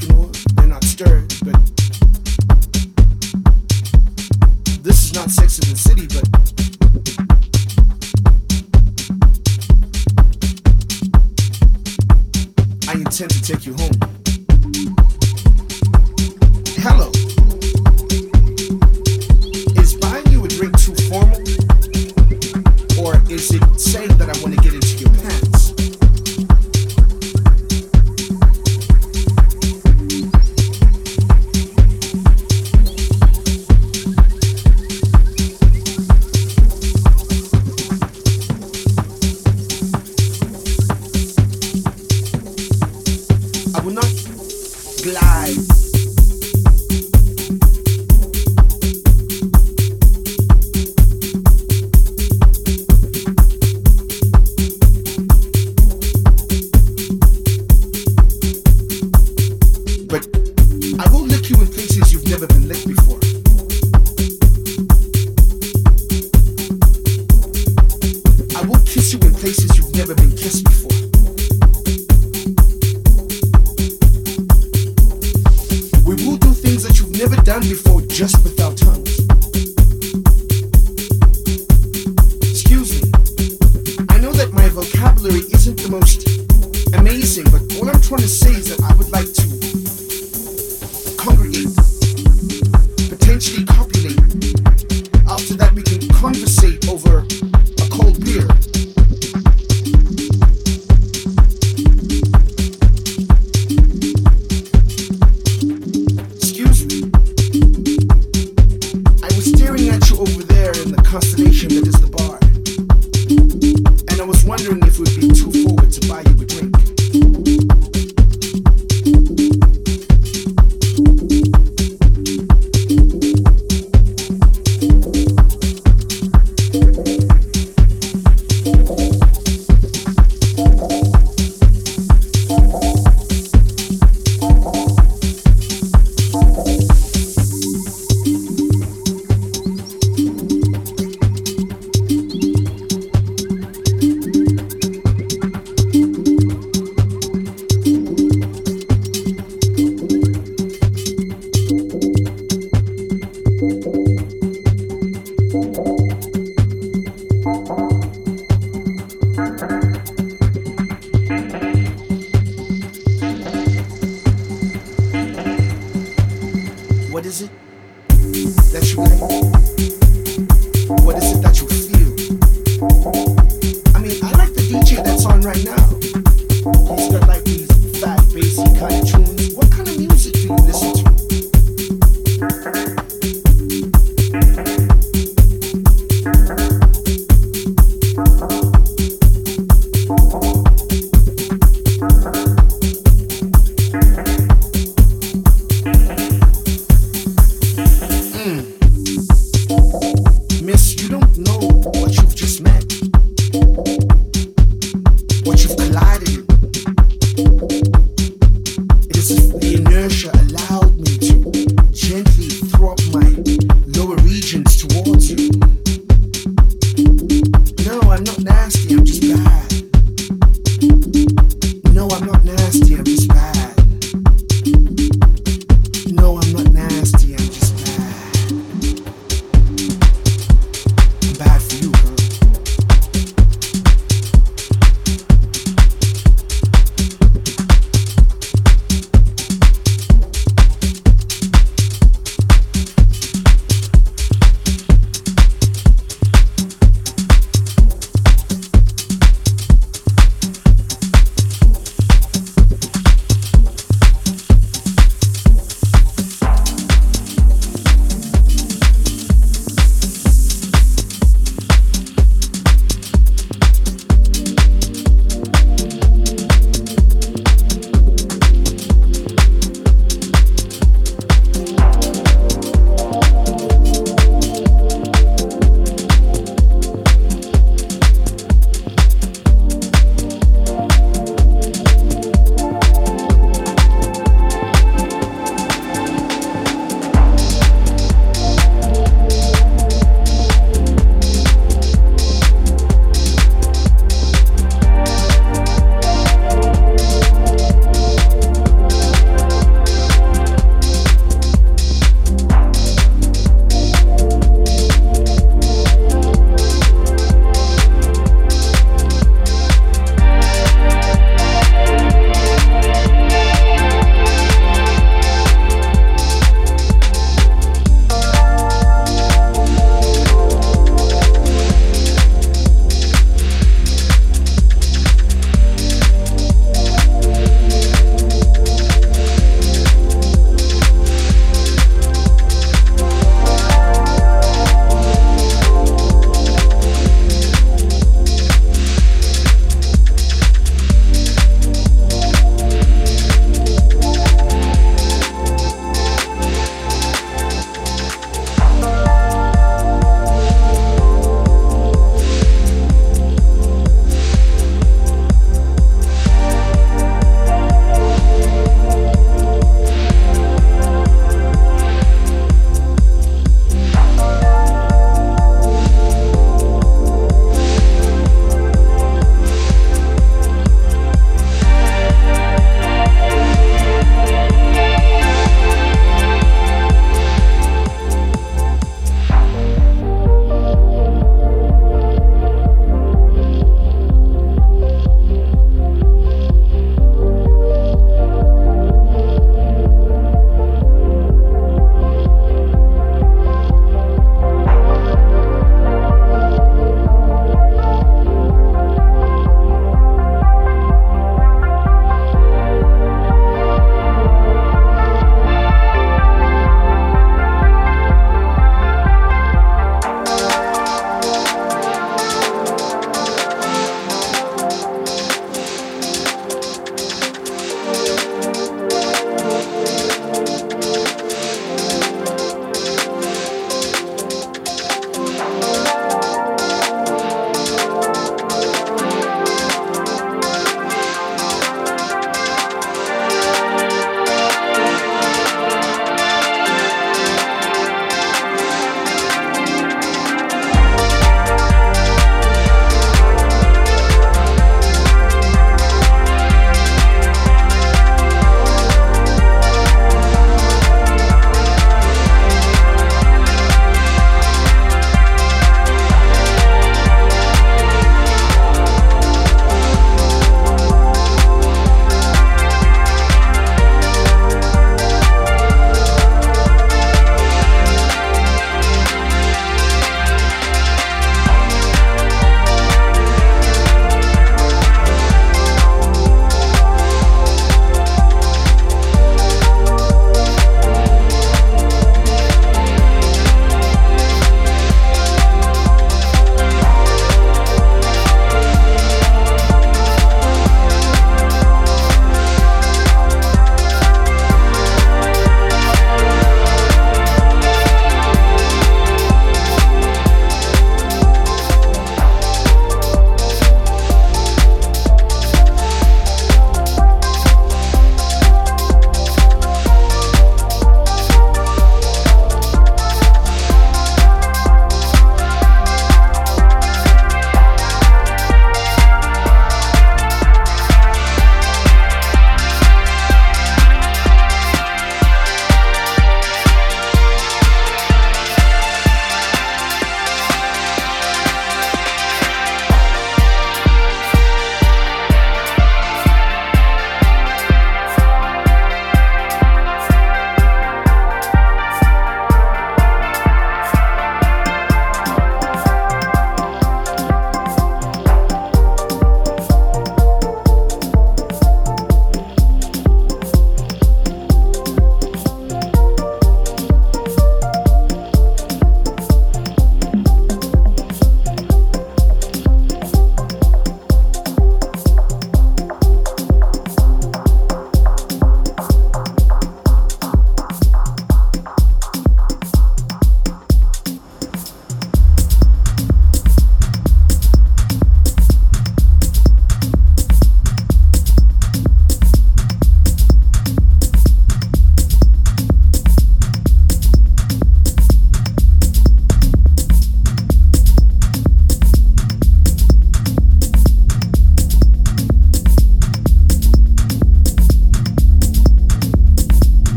entrepreneurs, they're not stirred, but this is not Sex in the City, but I intend to take you home.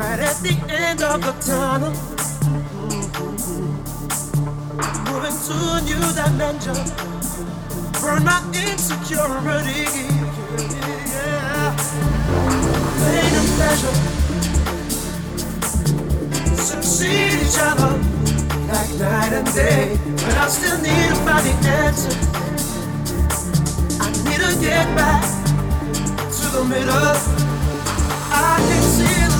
right at the end of the tunnel. Moving to a new dimension. Burn my insecurity. Yeah. Pain and pleasure. Succeed each other like night and day. But I still need to find the answer. I need to get back to the middle. I can see